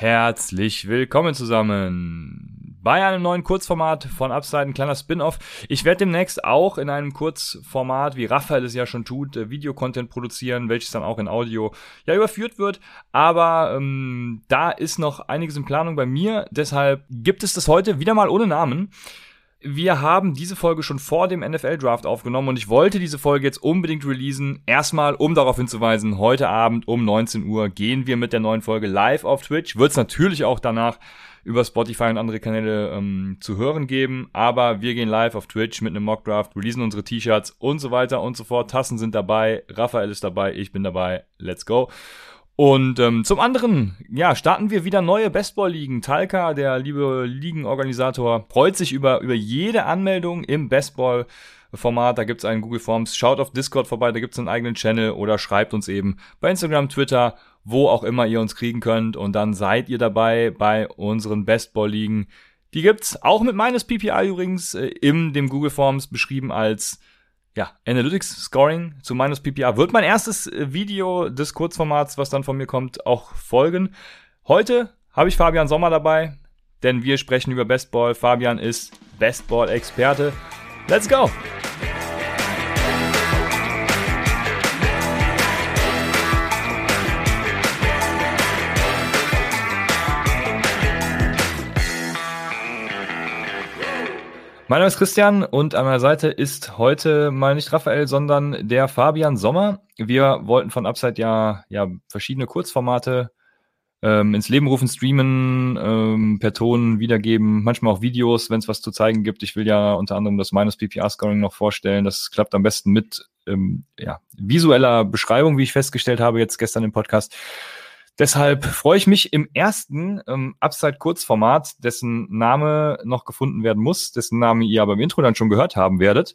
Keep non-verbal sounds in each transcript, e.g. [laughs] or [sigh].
Herzlich willkommen zusammen bei einem neuen Kurzformat von Upside, ein kleiner Spin-off. Ich werde demnächst auch in einem Kurzformat, wie Raphael es ja schon tut, äh, Videocontent produzieren, welches dann auch in Audio ja überführt wird. Aber ähm, da ist noch einiges in Planung bei mir, deshalb gibt es das heute wieder mal ohne Namen. Wir haben diese Folge schon vor dem NFL-Draft aufgenommen und ich wollte diese Folge jetzt unbedingt releasen. Erstmal, um darauf hinzuweisen, heute Abend um 19 Uhr gehen wir mit der neuen Folge live auf Twitch. Wird es natürlich auch danach über Spotify und andere Kanäle ähm, zu hören geben, aber wir gehen live auf Twitch mit einem Mockdraft, releasen unsere T-Shirts und so weiter und so fort. Tassen sind dabei, Raphael ist dabei, ich bin dabei. Let's go. Und ähm, zum anderen, ja, starten wir wieder neue Bestball-Ligen. Talca, der liebe Ligenorganisator, freut sich über, über jede Anmeldung im Bestball. Format, da gibt's einen Google Forms, schaut auf Discord vorbei, da gibt's einen eigenen Channel oder schreibt uns eben bei Instagram, Twitter, wo auch immer ihr uns kriegen könnt und dann seid ihr dabei bei unseren Bestball-Ligen. Die gibt's auch mit meines PPI übrigens äh, im dem Google Forms beschrieben als ja, Analytics Scoring zu minus PPA wird mein erstes äh, Video des Kurzformats, was dann von mir kommt, auch folgen. Heute habe ich Fabian Sommer dabei, denn wir sprechen über Bestball. Fabian ist Bestball-Experte. Let's go! Mein Name ist Christian und an meiner Seite ist heute mal nicht Raphael, sondern der Fabian Sommer. Wir wollten von Upside ja, ja verschiedene Kurzformate ähm, ins Leben rufen, streamen, ähm, per Ton wiedergeben, manchmal auch Videos, wenn es was zu zeigen gibt. Ich will ja unter anderem das Minus PPR Scoring noch vorstellen. Das klappt am besten mit ähm, ja, visueller Beschreibung, wie ich festgestellt habe jetzt gestern im Podcast. Deshalb freue ich mich im ersten ähm, Upside-Kurzformat, dessen Name noch gefunden werden muss, dessen Namen ihr aber im Intro dann schon gehört haben werdet.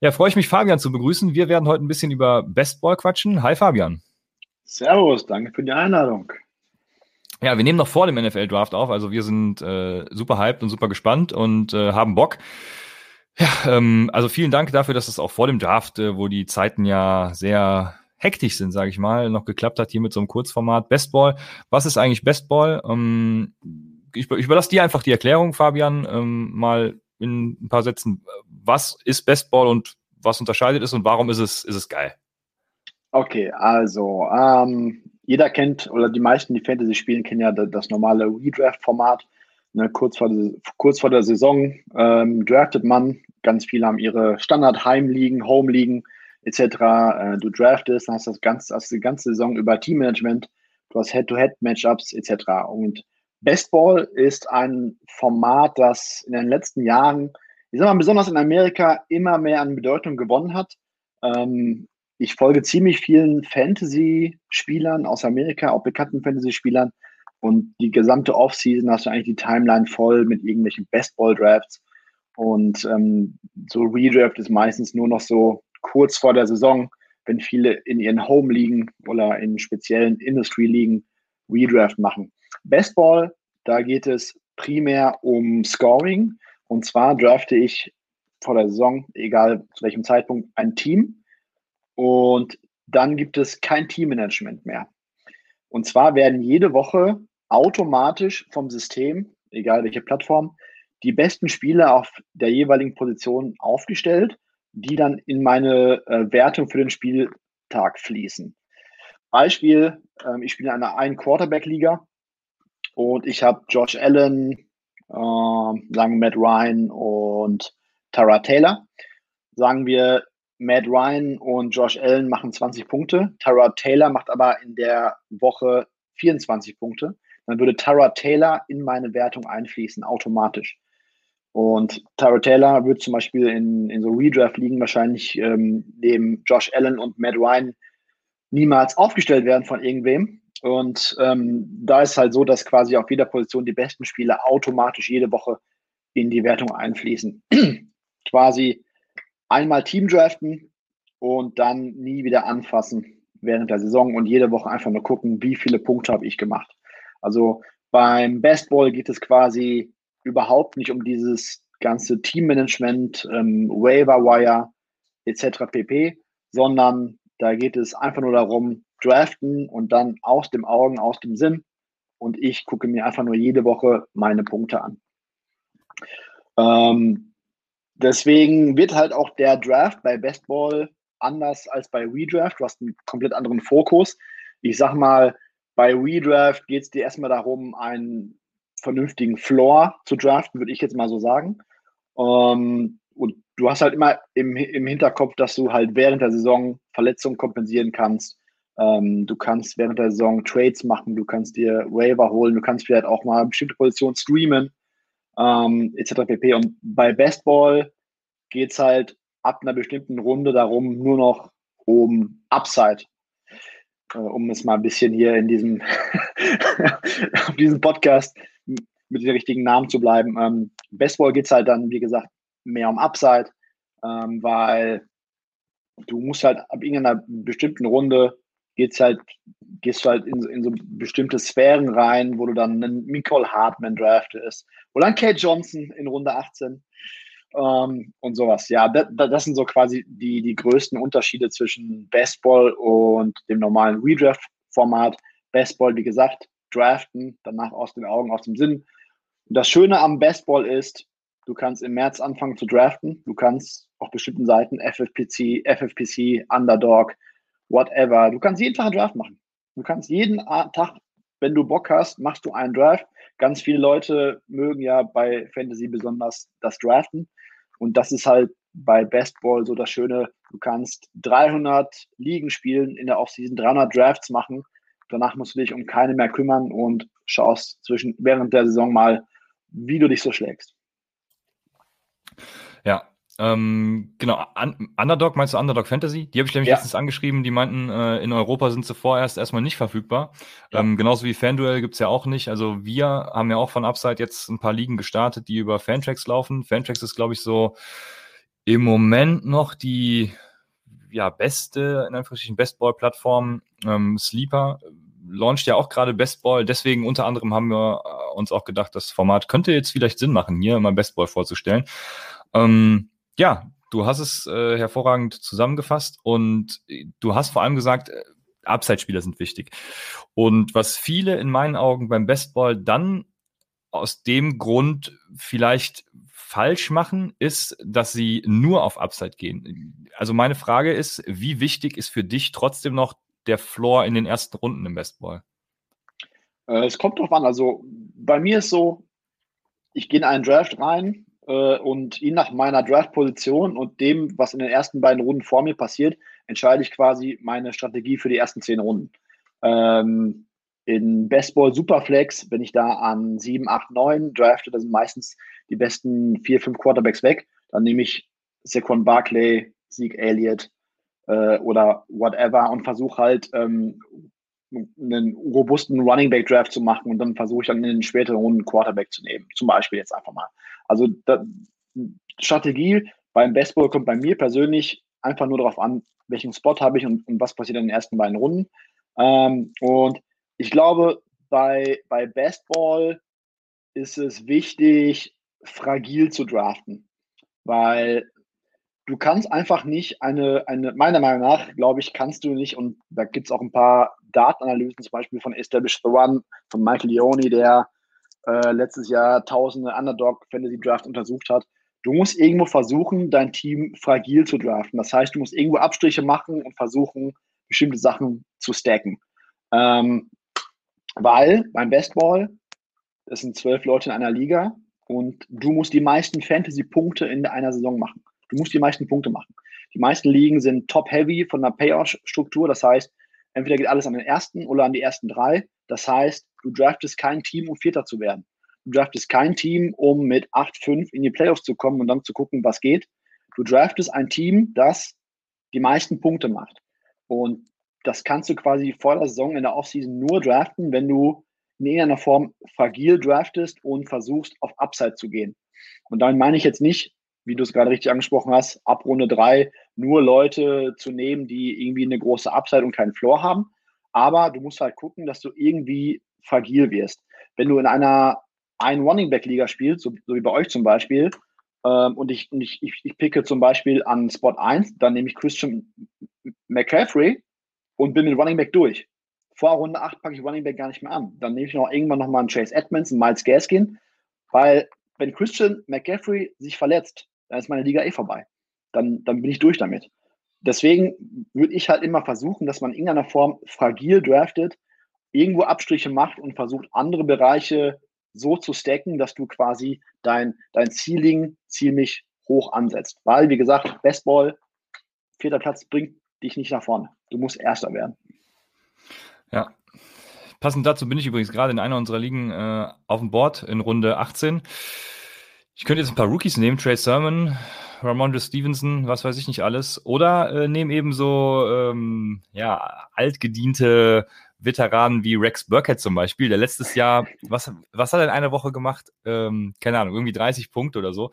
Ja, freue ich mich, Fabian zu begrüßen. Wir werden heute ein bisschen über Bestball quatschen. Hi, Fabian. Servus, danke für die Einladung. Ja, wir nehmen noch vor dem NFL-Draft auf, also wir sind äh, super hyped und super gespannt und äh, haben Bock. Ja, ähm, also vielen Dank dafür, dass es auch vor dem Draft, äh, wo die Zeiten ja sehr hektisch sind, sage ich mal, noch geklappt hat hier mit so einem Kurzformat. Bestball, was ist eigentlich Bestball? Ähm, ich, ich überlasse dir einfach die Erklärung, Fabian, ähm, mal in ein paar Sätzen. Was ist Bestball und was unterscheidet es und warum ist es, ist es geil? Okay, also ähm, jeder kennt oder die meisten, die Fantasy spielen, kennen ja das, das normale Redraft-Format. Ne, kurz, vor der, kurz vor der Saison ähm, draftet man. Ganz viele haben ihre Standard-Heimligen, Home-Ligen etc. Äh, du draftest, hast das ganze, hast die ganze Saison über Teammanagement, du hast Head-to-Head-Matchups etc. Und Bestball ist ein Format, das in den letzten Jahren, ich sag mal, besonders in Amerika immer mehr an Bedeutung gewonnen hat. Ähm, ich folge ziemlich vielen Fantasy-Spielern aus Amerika, auch bekannten Fantasy-Spielern. Und die gesamte Offseason hast du eigentlich die Timeline voll mit irgendwelchen Bestball-Drafts. Und ähm, so Redraft ist meistens nur noch so kurz vor der Saison, wenn viele in ihren Home liegen oder in speziellen Industry ligen Redraft machen. Bestball, da geht es primär um Scoring. Und zwar drafte ich vor der Saison, egal zu welchem Zeitpunkt, ein Team. Und dann gibt es kein Teammanagement mehr. Und zwar werden jede Woche automatisch vom System, egal welche Plattform, die besten Spieler auf der jeweiligen Position aufgestellt die dann in meine äh, Wertung für den Spieltag fließen. Beispiel, ähm, ich spiele in einer Ein-Quarterback-Liga und ich habe Josh Allen, äh, sagen Matt Ryan und Tara Taylor. Sagen wir, Matt Ryan und Josh Allen machen 20 Punkte, Tara Taylor macht aber in der Woche 24 Punkte. Dann würde Tara Taylor in meine Wertung einfließen, automatisch. Und Tyra Taylor wird zum Beispiel in, in so Redraft-Ligen wahrscheinlich ähm, neben Josh Allen und Matt Ryan niemals aufgestellt werden von irgendwem. Und ähm, da ist halt so, dass quasi auf jeder Position die besten Spieler automatisch jede Woche in die Wertung einfließen. [clears throat] quasi einmal Team draften und dann nie wieder anfassen während der Saison und jede Woche einfach nur gucken, wie viele Punkte habe ich gemacht. Also beim Bestball geht es quasi überhaupt nicht um dieses ganze Teammanagement, ähm, Waiver Wire etc. pp, sondern da geht es einfach nur darum, draften und dann aus dem Augen, aus dem Sinn und ich gucke mir einfach nur jede Woche meine Punkte an. Ähm, deswegen wird halt auch der Draft bei Best Ball anders als bei Redraft. Du hast einen komplett anderen Fokus. Ich sag mal, bei Redraft geht es dir erstmal darum, einen vernünftigen Floor zu draften, würde ich jetzt mal so sagen. Ähm, und du hast halt immer im, im Hinterkopf, dass du halt während der Saison Verletzungen kompensieren kannst. Ähm, du kannst während der Saison Trades machen, du kannst dir Waiver holen, du kannst vielleicht auch mal bestimmte Positionen streamen, ähm, etc. pp. Und bei Bestball geht es halt ab einer bestimmten Runde darum, nur noch um Upside. Äh, um es mal ein bisschen hier in diesem, [laughs] auf diesem Podcast mit den richtigen Namen zu bleiben. Ähm, Bestball geht es halt dann, wie gesagt, mehr um Upside, ähm, weil du musst halt ab irgendeiner bestimmten Runde geht's halt, gehst du halt in, in so bestimmte Sphären rein, wo du dann einen Nicole Hartman draftest oder einen Kate Johnson in Runde 18 ähm, und sowas. Ja, das, das, sind so quasi die, die größten Unterschiede zwischen Bestball und dem normalen Redraft-Format. Bestball, wie gesagt, draften, danach aus den Augen, aus dem Sinn. Und das Schöne am Bestball ist, du kannst im März anfangen zu draften. Du kannst auf bestimmten Seiten FFPC, FFPC, Underdog, whatever. Du kannst jeden Tag einen Draft machen. Du kannst jeden Tag, wenn du Bock hast, machst du einen Draft. Ganz viele Leute mögen ja bei Fantasy besonders das Draften. Und das ist halt bei Bestball so das Schöne. Du kannst 300 Ligen spielen in der Offseason, 300 Drafts machen. Danach musst du dich um keine mehr kümmern und schaust zwischen, während der Saison mal, wie du dich so schlägst. Ja, ähm, genau, Un Underdog, meinst du Underdog Fantasy? Die habe ich nämlich ja. letztens angeschrieben, die meinten, äh, in Europa sind sie vorerst erstmal nicht verfügbar. Ja. Ähm, genauso wie FanDuel gibt's ja auch nicht. Also wir haben ja auch von Upside jetzt ein paar Ligen gestartet, die über Fantrax laufen. Fantrax ist, glaube ich, so im Moment noch die ja, beste, in Anführungsstrichen, Bestball-Plattform. Ähm, Sleeper launcht ja auch gerade Bestball. Deswegen unter anderem haben wir äh, uns auch gedacht, das Format könnte jetzt vielleicht Sinn machen, hier mal Bestball vorzustellen. Ähm, ja, du hast es äh, hervorragend zusammengefasst und äh, du hast vor allem gesagt, äh, Upside-Spieler sind wichtig. Und was viele in meinen Augen beim Bestball dann aus dem Grund vielleicht falsch machen, ist, dass sie nur auf Upside gehen. Also meine Frage ist, wie wichtig ist für dich trotzdem noch der Floor in den ersten Runden im Bestball? Äh, es kommt drauf an. Also bei mir ist so, ich gehe in einen Draft rein, äh, und je nach meiner Draft-Position und dem, was in den ersten beiden Runden vor mir passiert, entscheide ich quasi meine Strategie für die ersten zehn Runden. Ähm, in Bestball Superflex, wenn ich da an 7, 8, 9 drafte, da sind meistens die besten 4, 5 Quarterbacks weg. Dann nehme ich Saquon Barkley, Zeke Elliott äh, oder whatever und versuche halt ähm, einen robusten Running Back Draft zu machen und dann versuche ich dann in den späteren Runden Quarterback zu nehmen. Zum Beispiel jetzt einfach mal. Also da, Strategie beim Bestball kommt bei mir persönlich einfach nur darauf an, welchen Spot habe ich und, und, was passiert in den ersten beiden Runden. Ähm, und ich glaube, bei, bei Bestball ist es wichtig, fragil zu draften, weil du kannst einfach nicht eine, eine meiner Meinung nach, glaube ich, kannst du nicht, und da gibt es auch ein paar Datenanalysen, zum Beispiel von Establish the One, von Michael Leone, der äh, letztes Jahr tausende Underdog Fantasy Draft untersucht hat. Du musst irgendwo versuchen, dein Team fragil zu draften. Das heißt, du musst irgendwo Abstriche machen und versuchen, bestimmte Sachen zu stacken. Ähm, weil beim Bestball, das sind zwölf Leute in einer Liga und du musst die meisten Fantasy-Punkte in einer Saison machen. Du musst die meisten Punkte machen. Die meisten Ligen sind top-heavy von der Payout-Struktur. Das heißt, entweder geht alles an den ersten oder an die ersten drei. Das heißt, du draftest kein Team, um Vierter zu werden. Du draftest kein Team, um mit 8-5 in die Playoffs zu kommen und dann zu gucken, was geht. Du draftest ein Team, das die meisten Punkte macht. Und das kannst du quasi vor der Saison in der Offseason nur draften, wenn du in irgendeiner Form fragil draftest und versuchst, auf Upside zu gehen. Und damit meine ich jetzt nicht, wie du es gerade richtig angesprochen hast, ab Runde 3 nur Leute zu nehmen, die irgendwie eine große Upside und keinen Floor haben, aber du musst halt gucken, dass du irgendwie fragil wirst. Wenn du in einer ein Running Back Liga spielst, so, so wie bei euch zum Beispiel, ähm, und ich, ich, ich, ich picke zum Beispiel an Spot 1, dann nehme ich Christian McCaffrey und bin mit Running Back durch. vor Runde 8 packe ich Running Back gar nicht mehr an. Dann nehme ich noch irgendwann nochmal einen Chase Edmonds, einen Miles Gaskin, weil wenn Christian McCaffrey sich verletzt, dann ist meine Liga eh vorbei. Dann, dann bin ich durch damit. Deswegen würde ich halt immer versuchen, dass man in irgendeiner Form fragil draftet, irgendwo Abstriche macht und versucht, andere Bereiche so zu stacken, dass du quasi dein, dein Ceiling ziemlich hoch ansetzt. Weil, wie gesagt, Bestball, vierter Platz bringt dich nicht nach vorne. Du musst Erster werden. Ja. Passend dazu bin ich übrigens gerade in einer unserer Ligen äh, auf dem Board in Runde 18. Ich könnte jetzt ein paar Rookies nehmen, Trey Sermon, Ramondre Stevenson, was weiß ich nicht alles. Oder äh, nehme eben so ähm, ja, altgediente Veteranen wie Rex Burkhead zum Beispiel, der letztes Jahr, was, was hat er in einer Woche gemacht? Ähm, keine Ahnung, irgendwie 30 Punkte oder so.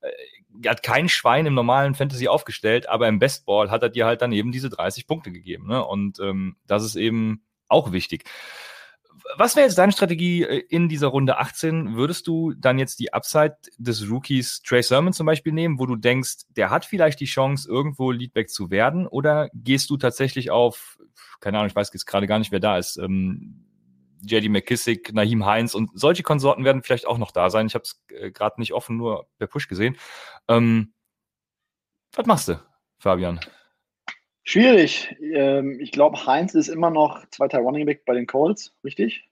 Äh, hat kein Schwein im normalen Fantasy aufgestellt, aber im Bestball hat er dir halt dann eben diese 30 Punkte gegeben. Ne? Und ähm, das ist eben auch wichtig. Was wäre jetzt deine Strategie äh, in dieser Runde 18? Würdest du dann jetzt die Upside des Rookies Trey Sermon zum Beispiel nehmen, wo du denkst, der hat vielleicht die Chance, irgendwo Leadback zu werden? Oder gehst du tatsächlich auf, keine Ahnung, ich weiß jetzt gerade gar nicht, wer da ist, ähm, JD McKissick, Naheem Heinz und solche Konsorten werden vielleicht auch noch da sein. Ich habe es äh, gerade nicht offen, nur per Push gesehen. Ähm, was machst du, Fabian? Schwierig. Ähm, ich glaube, Heinz ist immer noch zweiter Running Back bei den Colts, richtig?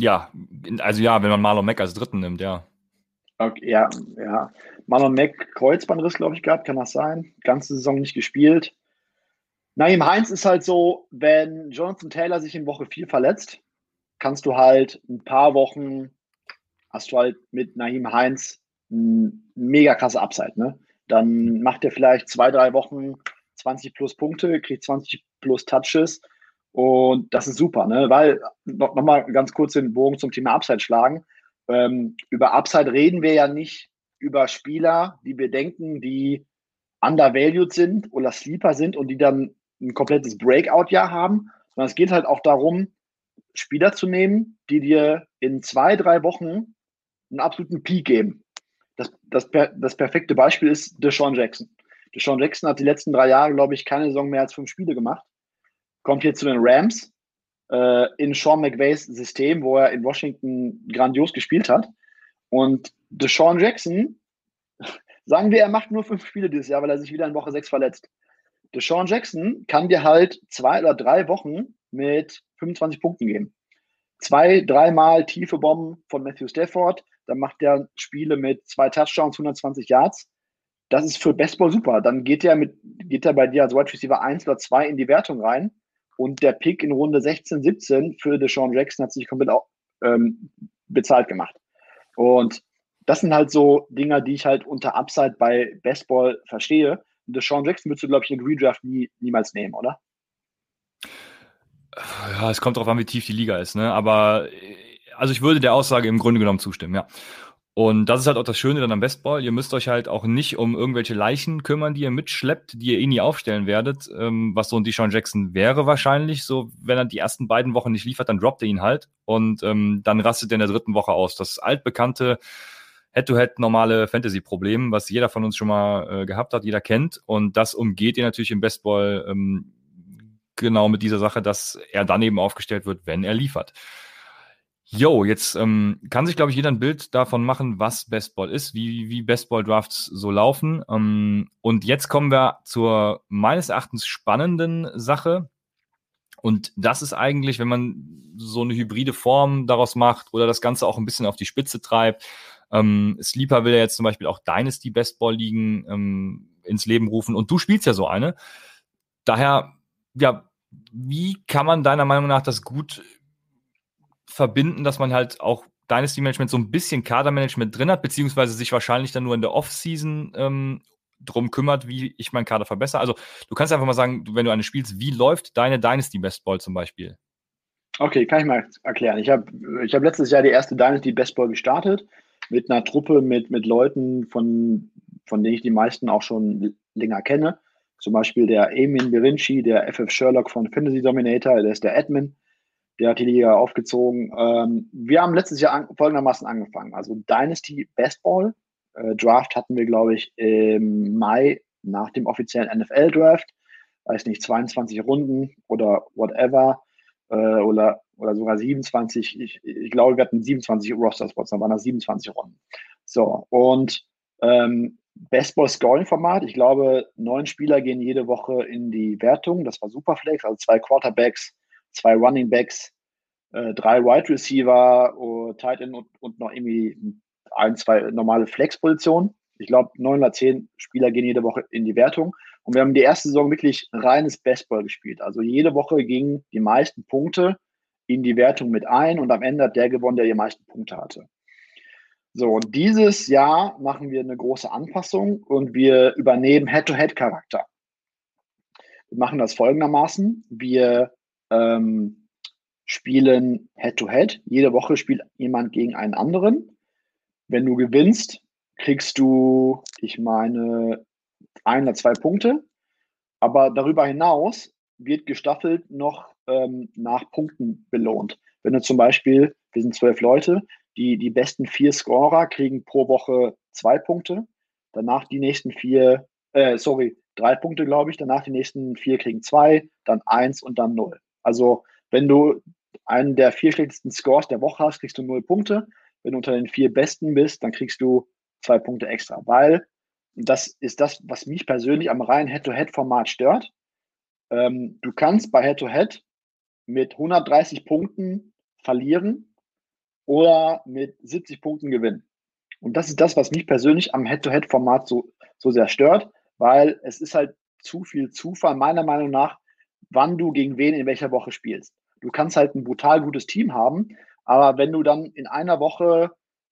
Ja, also ja, wenn man Marlon Mack als dritten nimmt, ja. Okay, ja, ja. Marlon Mack Kreuzbandriss, glaube ich, gehabt, kann das sein? Ganze Saison nicht gespielt. Naim Heinz ist halt so, wenn Jonathan Taylor sich in Woche 4 verletzt, kannst du halt ein paar Wochen, hast du halt mit Naim Heinz ein mega krasse Upside, ne? Dann macht er vielleicht zwei, drei Wochen 20 plus Punkte, kriegt 20 plus Touches. Und das ist super, ne? weil, noch, noch mal ganz kurz den Bogen zum Thema Upside schlagen. Ähm, über Upside reden wir ja nicht über Spieler, die wir denken, die undervalued sind oder Sleeper sind und die dann ein komplettes Breakout-Jahr haben, sondern es geht halt auch darum, Spieler zu nehmen, die dir in zwei, drei Wochen einen absoluten Peak geben. Das, das, das perfekte Beispiel ist Deshaun Jackson. Deshaun Jackson hat die letzten drei Jahre, glaube ich, keine Saison mehr als fünf Spiele gemacht. Kommt hier zu den Rams äh, in Sean McVays System, wo er in Washington grandios gespielt hat. Und Deshaun Jackson, [laughs] sagen wir, er macht nur fünf Spiele dieses Jahr, weil er sich wieder in Woche sechs verletzt. Deshaun Jackson kann dir halt zwei oder drei Wochen mit 25 Punkten geben. Zwei, dreimal tiefe Bomben von Matthew Stafford, dann macht er Spiele mit zwei Touchdowns, 120 Yards das ist für Baseball super. Dann geht er mit, geht er bei dir als Wide Receiver 1 oder 2 in die Wertung rein. Und der Pick in Runde 16, 17 für Deshaun Jackson hat sich komplett auch, ähm, bezahlt gemacht. Und das sind halt so Dinger, die ich halt unter Upside bei Baseball verstehe. Deshaun Jackson würdest du, glaube ich, in Redraft nie, niemals nehmen, oder? Ja, es kommt darauf an, wie tief die Liga ist, ne? Aber also ich würde der Aussage im Grunde genommen zustimmen, ja. Und das ist halt auch das Schöne dann am Bestball. Ihr müsst euch halt auch nicht um irgendwelche Leichen kümmern, die ihr mitschleppt, die ihr eh nie aufstellen werdet. Ähm, was so ein Deshaun Jackson wäre wahrscheinlich. So, wenn er die ersten beiden Wochen nicht liefert, dann droppt er ihn halt. Und ähm, dann rastet er in der dritten Woche aus. Das altbekannte Head-to-Head normale Fantasy-Problem, was jeder von uns schon mal äh, gehabt hat, jeder kennt. Und das umgeht ihr natürlich im Bestball ähm, genau mit dieser Sache, dass er dann eben aufgestellt wird, wenn er liefert. Jo, jetzt ähm, kann sich, glaube ich, jeder ein Bild davon machen, was Bestball ist, wie, wie Bestball-Drafts so laufen. Ähm, und jetzt kommen wir zur meines Erachtens spannenden Sache. Und das ist eigentlich, wenn man so eine hybride Form daraus macht oder das Ganze auch ein bisschen auf die Spitze treibt. Ähm, Sleeper will ja jetzt zum Beispiel auch Dynasty Bestball liegen ähm, ins Leben rufen und du spielst ja so eine. Daher, ja, wie kann man deiner Meinung nach das gut verbinden, dass man halt auch Dynasty Management so ein bisschen Kadermanagement drin hat, beziehungsweise sich wahrscheinlich dann nur in der Offseason ähm, drum kümmert, wie ich meinen Kader verbessere. Also du kannst einfach mal sagen, wenn du eine spielst, wie läuft deine Dynasty Best Ball zum Beispiel? Okay, kann ich mal erklären. Ich habe ich hab letztes Jahr die erste Dynasty Best Ball gestartet mit einer Truppe mit, mit Leuten, von, von denen ich die meisten auch schon länger kenne. Zum Beispiel der Emin Birinci, der FF Sherlock von Fantasy Dominator, der ist der Admin der hat die Liga aufgezogen. Ähm, wir haben letztes Jahr an, folgendermaßen angefangen. Also Dynasty Bestball äh, Draft hatten wir, glaube ich, im Mai nach dem offiziellen NFL Draft. Weiß nicht, 22 Runden oder whatever. Äh, oder, oder sogar 27, ich, ich glaube, wir hatten 27 Roster-Spots, dann waren das 27 Runden. So, und ähm, Baseball-Scoring-Format, ich glaube, neun Spieler gehen jede Woche in die Wertung, das war Superflex, also zwei Quarterbacks, zwei Running Backs, äh, drei Wide Receiver, uh, Tight End und, und noch irgendwie ein, zwei normale Flex-Positionen. Ich glaube, neun oder zehn Spieler gehen jede Woche in die Wertung. Und wir haben die erste Saison wirklich reines Baseball gespielt. Also jede Woche gingen die meisten Punkte in die Wertung mit ein und am Ende hat der gewonnen, der die meisten Punkte hatte. So, und dieses Jahr machen wir eine große Anpassung und wir übernehmen Head-to-Head-Charakter. Wir machen das folgendermaßen. Wir ähm, spielen Head-to-Head. -Head. Jede Woche spielt jemand gegen einen anderen. Wenn du gewinnst, kriegst du, ich meine, ein oder zwei Punkte. Aber darüber hinaus wird gestaffelt noch ähm, nach Punkten belohnt. Wenn du zum Beispiel, wir sind zwölf Leute, die, die besten vier Scorer kriegen pro Woche zwei Punkte. Danach die nächsten vier, äh, sorry, drei Punkte, glaube ich. Danach die nächsten vier kriegen zwei, dann eins und dann null. Also, wenn du einen der vier schlechtesten Scores der Woche hast, kriegst du null Punkte. Wenn du unter den vier besten bist, dann kriegst du zwei Punkte extra, weil das ist das, was mich persönlich am reinen Head-to-Head-Format stört. Ähm, du kannst bei Head-to-Head -Head mit 130 Punkten verlieren oder mit 70 Punkten gewinnen. Und das ist das, was mich persönlich am Head-to-Head-Format so, so sehr stört, weil es ist halt zu viel Zufall, meiner Meinung nach, wann du gegen wen in welcher Woche spielst. Du kannst halt ein brutal gutes Team haben, aber wenn du dann in einer Woche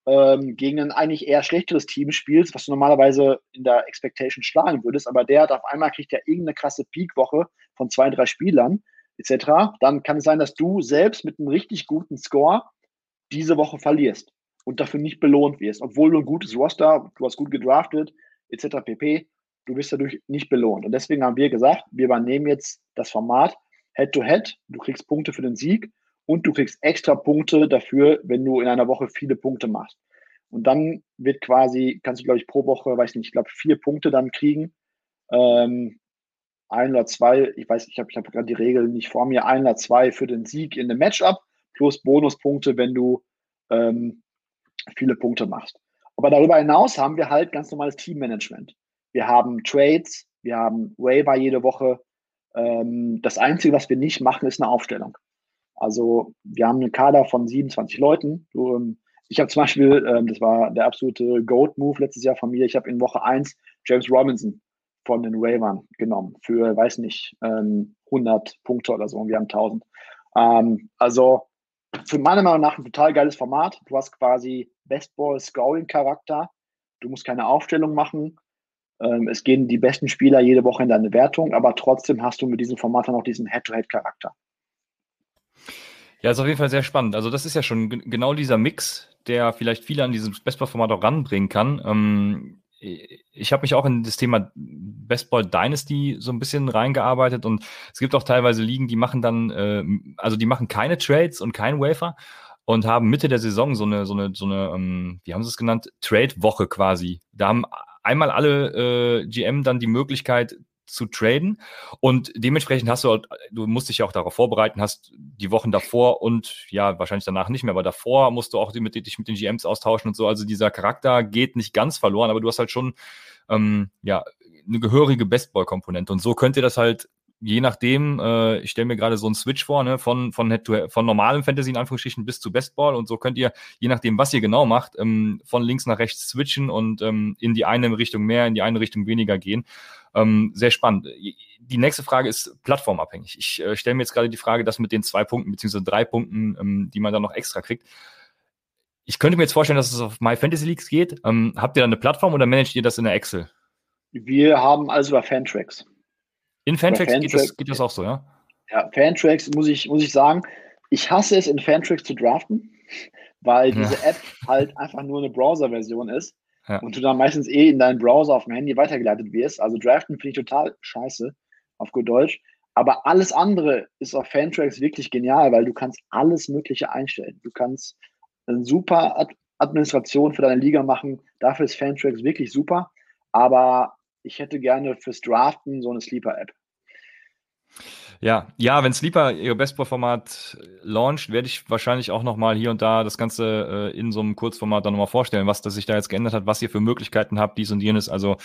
ähm, gegen ein eigentlich eher schlechteres Team spielst, was du normalerweise in der Expectation schlagen würdest, aber der hat auf einmal kriegt ja irgendeine krasse Peak-Woche von zwei, drei Spielern etc., dann kann es sein, dass du selbst mit einem richtig guten Score diese Woche verlierst und dafür nicht belohnt wirst, obwohl du ein gutes Roster, du hast gut gedraftet, etc. pp. Du wirst dadurch nicht belohnt. Und deswegen haben wir gesagt, wir übernehmen jetzt das Format Head-to-Head. -head. Du kriegst Punkte für den Sieg und du kriegst extra Punkte dafür, wenn du in einer Woche viele Punkte machst. Und dann wird quasi, kannst du, glaube ich, pro Woche, weiß nicht, ich glaube, vier Punkte dann kriegen. Ähm, ein oder zwei, ich weiß, ich habe hab gerade die Regeln nicht vor mir, ein oder zwei für den Sieg in dem Matchup plus Bonuspunkte, wenn du ähm, viele Punkte machst. Aber darüber hinaus haben wir halt ganz normales Teammanagement. Wir haben Trades, wir haben Waiver jede Woche. Ähm, das Einzige, was wir nicht machen, ist eine Aufstellung. Also wir haben einen Kader von 27 Leuten. Du, ähm, ich habe zum Beispiel, ähm, das war der absolute Goat-Move letztes Jahr von mir, ich habe in Woche 1 James Robinson von den Ravern genommen für, weiß nicht, ähm, 100 Punkte oder so wir haben 1000. Ähm, also für meiner Meinung nach ein total geiles Format. Du hast quasi Bestball-Scoring-Charakter. Du musst keine Aufstellung machen. Ähm, es gehen die besten Spieler jede Woche in deine Wertung, aber trotzdem hast du mit diesem Format dann auch diesen Head-to-Head-Charakter. Ja, ist auf jeden Fall sehr spannend. Also das ist ja schon genau dieser Mix, der vielleicht viele an diesem Bestball-Format auch ranbringen kann. Ähm, ich habe mich auch in das Thema Bestball Dynasty so ein bisschen reingearbeitet und es gibt auch teilweise Ligen, die machen dann, äh, also die machen keine Trades und kein Wafer und haben Mitte der Saison so eine, so eine, so eine, ähm, wie haben sie es genannt, Trade-Woche quasi. Da haben einmal alle äh, GM dann die Möglichkeit, zu traden. Und dementsprechend hast du, halt, du musst dich ja auch darauf vorbereiten, hast die Wochen davor und ja, wahrscheinlich danach nicht mehr, aber davor musst du auch mit, dich mit den GMs austauschen und so. Also dieser Charakter geht nicht ganz verloren, aber du hast halt schon ähm, ja, eine gehörige Bestball-Komponente. Und so könnt ihr das halt je nachdem, äh, ich stelle mir gerade so einen Switch vor, ne, von, von, von normalem Fantasy in Anführungsstrichen bis zu Bestball und so könnt ihr, je nachdem, was ihr genau macht, ähm, von links nach rechts switchen und ähm, in die eine Richtung mehr, in die eine Richtung weniger gehen. Ähm, sehr spannend. Die nächste Frage ist plattformabhängig. Ich äh, stelle mir jetzt gerade die Frage, das mit den zwei Punkten beziehungsweise drei Punkten, ähm, die man dann noch extra kriegt. Ich könnte mir jetzt vorstellen, dass es auf My Fantasy Leagues geht. Ähm, habt ihr da eine Plattform oder managt ihr das in der Excel? Wir haben also über Fantracks. In Fantracks geht das, geht das auch so, ja? Ja, Fantracks muss ich, muss ich sagen, ich hasse es in Fantracks zu draften, weil diese ja. App halt einfach nur eine Browser-Version ist ja. und du dann meistens eh in deinen Browser auf dem Handy weitergeleitet wirst. Also draften finde ich total scheiße, auf gut Deutsch. Aber alles andere ist auf Fantracks wirklich genial, weil du kannst alles Mögliche einstellen. Du kannst eine super Ad Administration für deine Liga machen. Dafür ist Fantracks wirklich super. Aber ich hätte gerne fürs Draften so eine Sleeper-App. Ja, ja, wenn Sleeper ihr Bestball-Format launcht, werde ich wahrscheinlich auch nochmal hier und da das Ganze äh, in so einem Kurzformat dann nochmal vorstellen, was das sich da jetzt geändert hat, was ihr für Möglichkeiten habt, dies und jenes. Also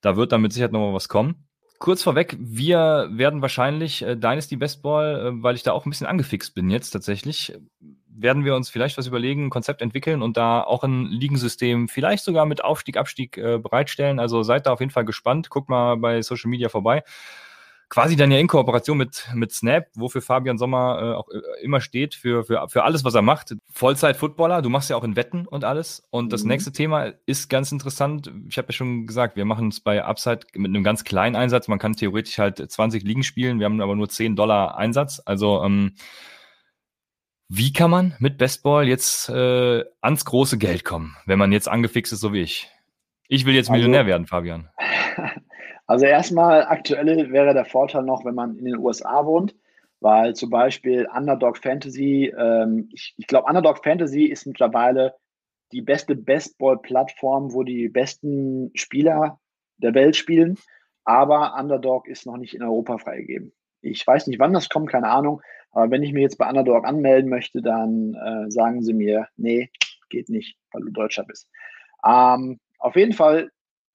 da wird dann mit Sicherheit nochmal was kommen. Kurz vorweg, wir werden wahrscheinlich äh, Dynasty Bestball, äh, weil ich da auch ein bisschen angefixt bin jetzt tatsächlich, werden wir uns vielleicht was überlegen, ein Konzept entwickeln und da auch ein Ligensystem vielleicht sogar mit Aufstieg, Abstieg äh, bereitstellen. Also seid da auf jeden Fall gespannt. Guckt mal bei Social Media vorbei quasi dann ja in Kooperation mit, mit Snap, wofür Fabian Sommer äh, auch äh, immer steht, für, für, für alles, was er macht. Vollzeit-Footballer, du machst ja auch in Wetten und alles. Und das mhm. nächste Thema ist ganz interessant. Ich habe ja schon gesagt, wir machen es bei Upside mit einem ganz kleinen Einsatz. Man kann theoretisch halt 20 Ligen spielen, wir haben aber nur 10 Dollar Einsatz. Also ähm, wie kann man mit Bestball jetzt äh, ans große Geld kommen, wenn man jetzt angefixt ist, so wie ich? Ich will jetzt also, Millionär werden, Fabian. [laughs] Also erstmal aktuell wäre der Vorteil noch, wenn man in den USA wohnt, weil zum Beispiel Underdog Fantasy, ähm, ich, ich glaube, Underdog Fantasy ist mittlerweile die beste Bestball-Plattform, wo die besten Spieler der Welt spielen, aber Underdog ist noch nicht in Europa freigegeben. Ich weiß nicht, wann das kommt, keine Ahnung, aber wenn ich mich jetzt bei Underdog anmelden möchte, dann äh, sagen sie mir, nee, geht nicht, weil du Deutscher bist. Ähm, auf jeden Fall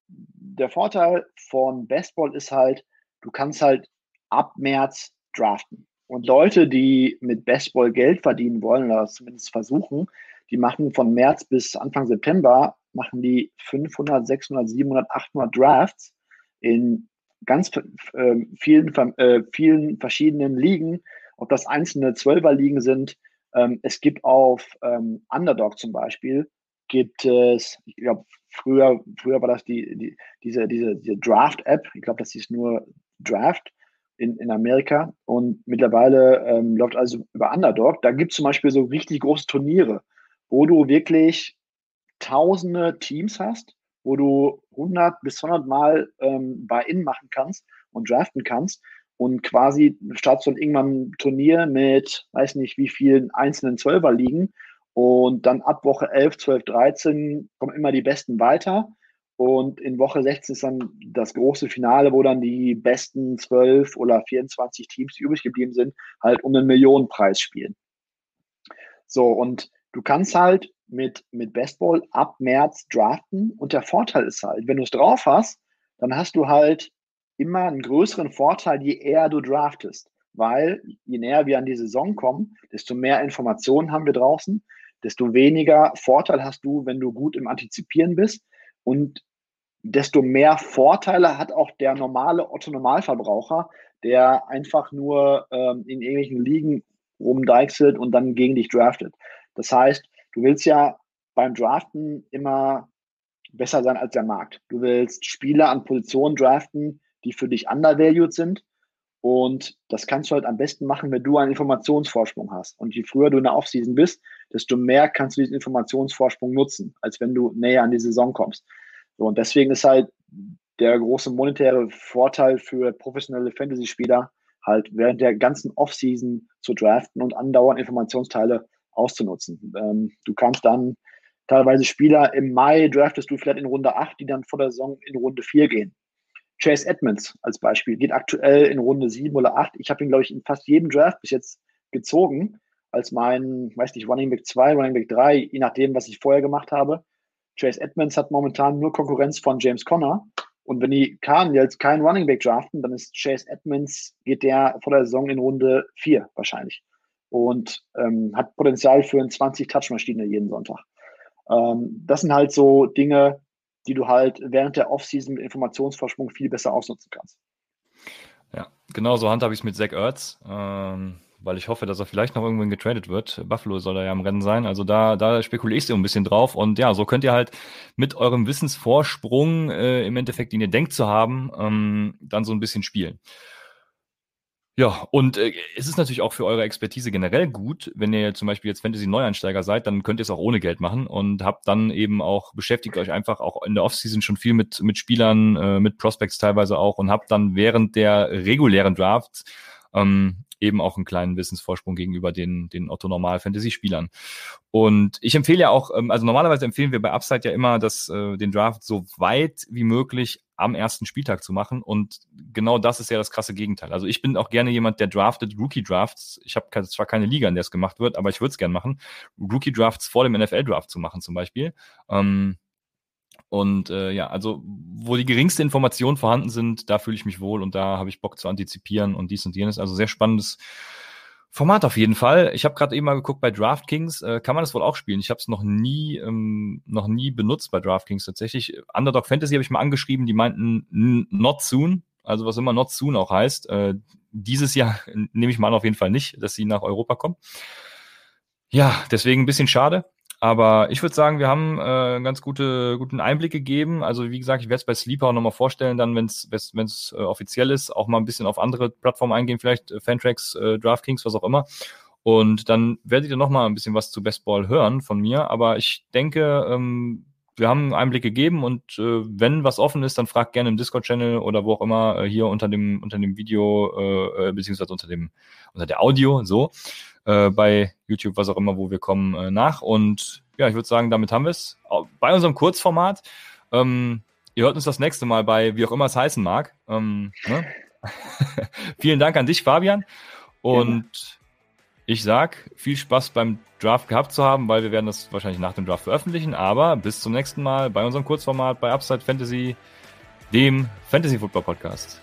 der Vorteil von Bestball ist halt, du kannst halt ab März draften. Und Leute, die mit Bestball Geld verdienen wollen, oder zumindest versuchen, die machen von März bis Anfang September, machen die 500, 600, 700, 800 Drafts in ganz äh, vielen, äh, vielen verschiedenen Ligen, ob das einzelne Zwölfer-Ligen sind. Ähm, es gibt auf ähm, Underdog zum Beispiel, gibt es, ich glaube, Früher, früher war das die, die, diese, diese, diese Draft-App. Ich glaube, das ist nur Draft in, in Amerika. Und mittlerweile ähm, läuft also über Underdog. Da gibt es zum Beispiel so richtig große Turniere, wo du wirklich tausende Teams hast, wo du 100 bis 100 Mal ähm, Buy-In machen kannst und draften kannst und quasi startest du irgendwann ein Turnier mit, weiß nicht wie vielen einzelnen Zwölfer liegen und dann ab Woche 11, 12, 13 kommen immer die Besten weiter. Und in Woche 16 ist dann das große Finale, wo dann die besten 12 oder 24 Teams, die übrig geblieben sind, halt um einen Millionenpreis spielen. So, und du kannst halt mit, mit Bestball ab März draften. Und der Vorteil ist halt, wenn du es drauf hast, dann hast du halt immer einen größeren Vorteil, je eher du draftest. Weil je näher wir an die Saison kommen, desto mehr Informationen haben wir draußen, desto weniger Vorteil hast du, wenn du gut im Antizipieren bist und desto mehr Vorteile hat auch der normale Otto-Normalverbraucher, der einfach nur ähm, in irgendwelchen Ligen rumdeichselt und dann gegen dich draftet. Das heißt, du willst ja beim Draften immer besser sein als der Markt. Du willst Spieler an Positionen draften, die für dich undervalued sind und das kannst du halt am besten machen, wenn du einen Informationsvorsprung hast. Und je früher du in der Offseason bist, desto mehr kannst du diesen Informationsvorsprung nutzen, als wenn du näher an die Saison kommst. So, und deswegen ist halt der große monetäre Vorteil für professionelle Fantasy-Spieler, halt während der ganzen Offseason zu draften und andauernd Informationsteile auszunutzen. Ähm, du kannst dann teilweise Spieler im Mai draftest du vielleicht in Runde 8, die dann vor der Saison in Runde 4 gehen. Chase Edmonds als Beispiel geht aktuell in Runde 7 oder 8. Ich habe ihn, glaube ich, in fast jedem Draft bis jetzt gezogen als mein, weiß nicht, Running Back 2, Running Back 3, je nachdem, was ich vorher gemacht habe. Chase Edmonds hat momentan nur Konkurrenz von James Conner. Und wenn die Cardinals keinen Running Back draften, dann ist Chase Edmonds, geht der vor der Saison in Runde 4 wahrscheinlich. Und ähm, hat Potenzial für eine 20-Touch-Maschine jeden Sonntag. Ähm, das sind halt so Dinge, die du halt während der Offseason mit Informationsvorsprung viel besser ausnutzen kannst. Ja, genau so handhabe ich es mit Zach Ertz, ähm, weil ich hoffe, dass er vielleicht noch irgendwann getradet wird. Buffalo soll er ja im Rennen sein. Also da, da spekuliere ich so ein bisschen drauf. Und ja, so könnt ihr halt mit eurem Wissensvorsprung äh, im Endeffekt, den ihr denkt zu haben, ähm, dann so ein bisschen spielen. Ja, und äh, es ist natürlich auch für eure Expertise generell gut, wenn ihr zum Beispiel jetzt Fantasy-Neueinsteiger seid, dann könnt ihr es auch ohne Geld machen und habt dann eben auch, beschäftigt euch einfach auch in der Offseason schon viel mit, mit Spielern, äh, mit Prospects teilweise auch und habt dann während der regulären Drafts ähm, eben auch einen kleinen Wissensvorsprung gegenüber den, den Otto-Normal-Fantasy-Spielern. Und ich empfehle ja auch, ähm, also normalerweise empfehlen wir bei Upside ja immer, dass äh, den Draft so weit wie möglich am ersten Spieltag zu machen. Und genau das ist ja das krasse Gegenteil. Also ich bin auch gerne jemand, der draftet Rookie-Drafts. Ich habe zwar keine Liga, in der es gemacht wird, aber ich würde es gerne machen. Rookie-Drafts vor dem NFL-Draft zu machen zum Beispiel. Ähm, und äh, ja, also wo die geringste Informationen vorhanden sind, da fühle ich mich wohl und da habe ich Bock zu antizipieren und dies und jenes. Also sehr spannendes Format auf jeden Fall. Ich habe gerade eben mal geguckt bei DraftKings, äh, kann man das wohl auch spielen. Ich habe es noch nie, ähm, noch nie benutzt bei DraftKings tatsächlich. Underdog Fantasy habe ich mal angeschrieben, die meinten not soon, also was immer not soon auch heißt. Äh, dieses Jahr [laughs] nehme ich mal an auf jeden Fall nicht, dass sie nach Europa kommen. Ja, deswegen ein bisschen schade. Aber ich würde sagen, wir haben äh, ganz gute, guten Einblick gegeben. Also wie gesagt, ich werde es bei Sleeper auch nochmal vorstellen, dann, wenn es äh, offiziell ist, auch mal ein bisschen auf andere Plattformen eingehen, vielleicht äh, Fantrax, äh, DraftKings, was auch immer. Und dann werdet ihr nochmal ein bisschen was zu Bestball hören von mir. Aber ich denke, ähm, wir haben einen Einblick gegeben und äh, wenn was offen ist, dann fragt gerne im Discord-Channel oder wo auch immer äh, hier unter dem unter dem Video äh, äh beziehungsweise unter dem unter der Audio so äh, bei YouTube, was auch immer, wo wir kommen, äh, nach. Und ja, ich würde sagen, damit haben wir es. Bei unserem Kurzformat. Ähm, ihr hört uns das nächste Mal bei, wie auch immer es heißen mag. Ähm, ne? [laughs] Vielen Dank an dich, Fabian. Und ja. ich sag, viel Spaß beim Draft gehabt zu haben, weil wir werden das wahrscheinlich nach dem Draft veröffentlichen. Aber bis zum nächsten Mal bei unserem Kurzformat bei Upside Fantasy, dem Fantasy Football Podcast.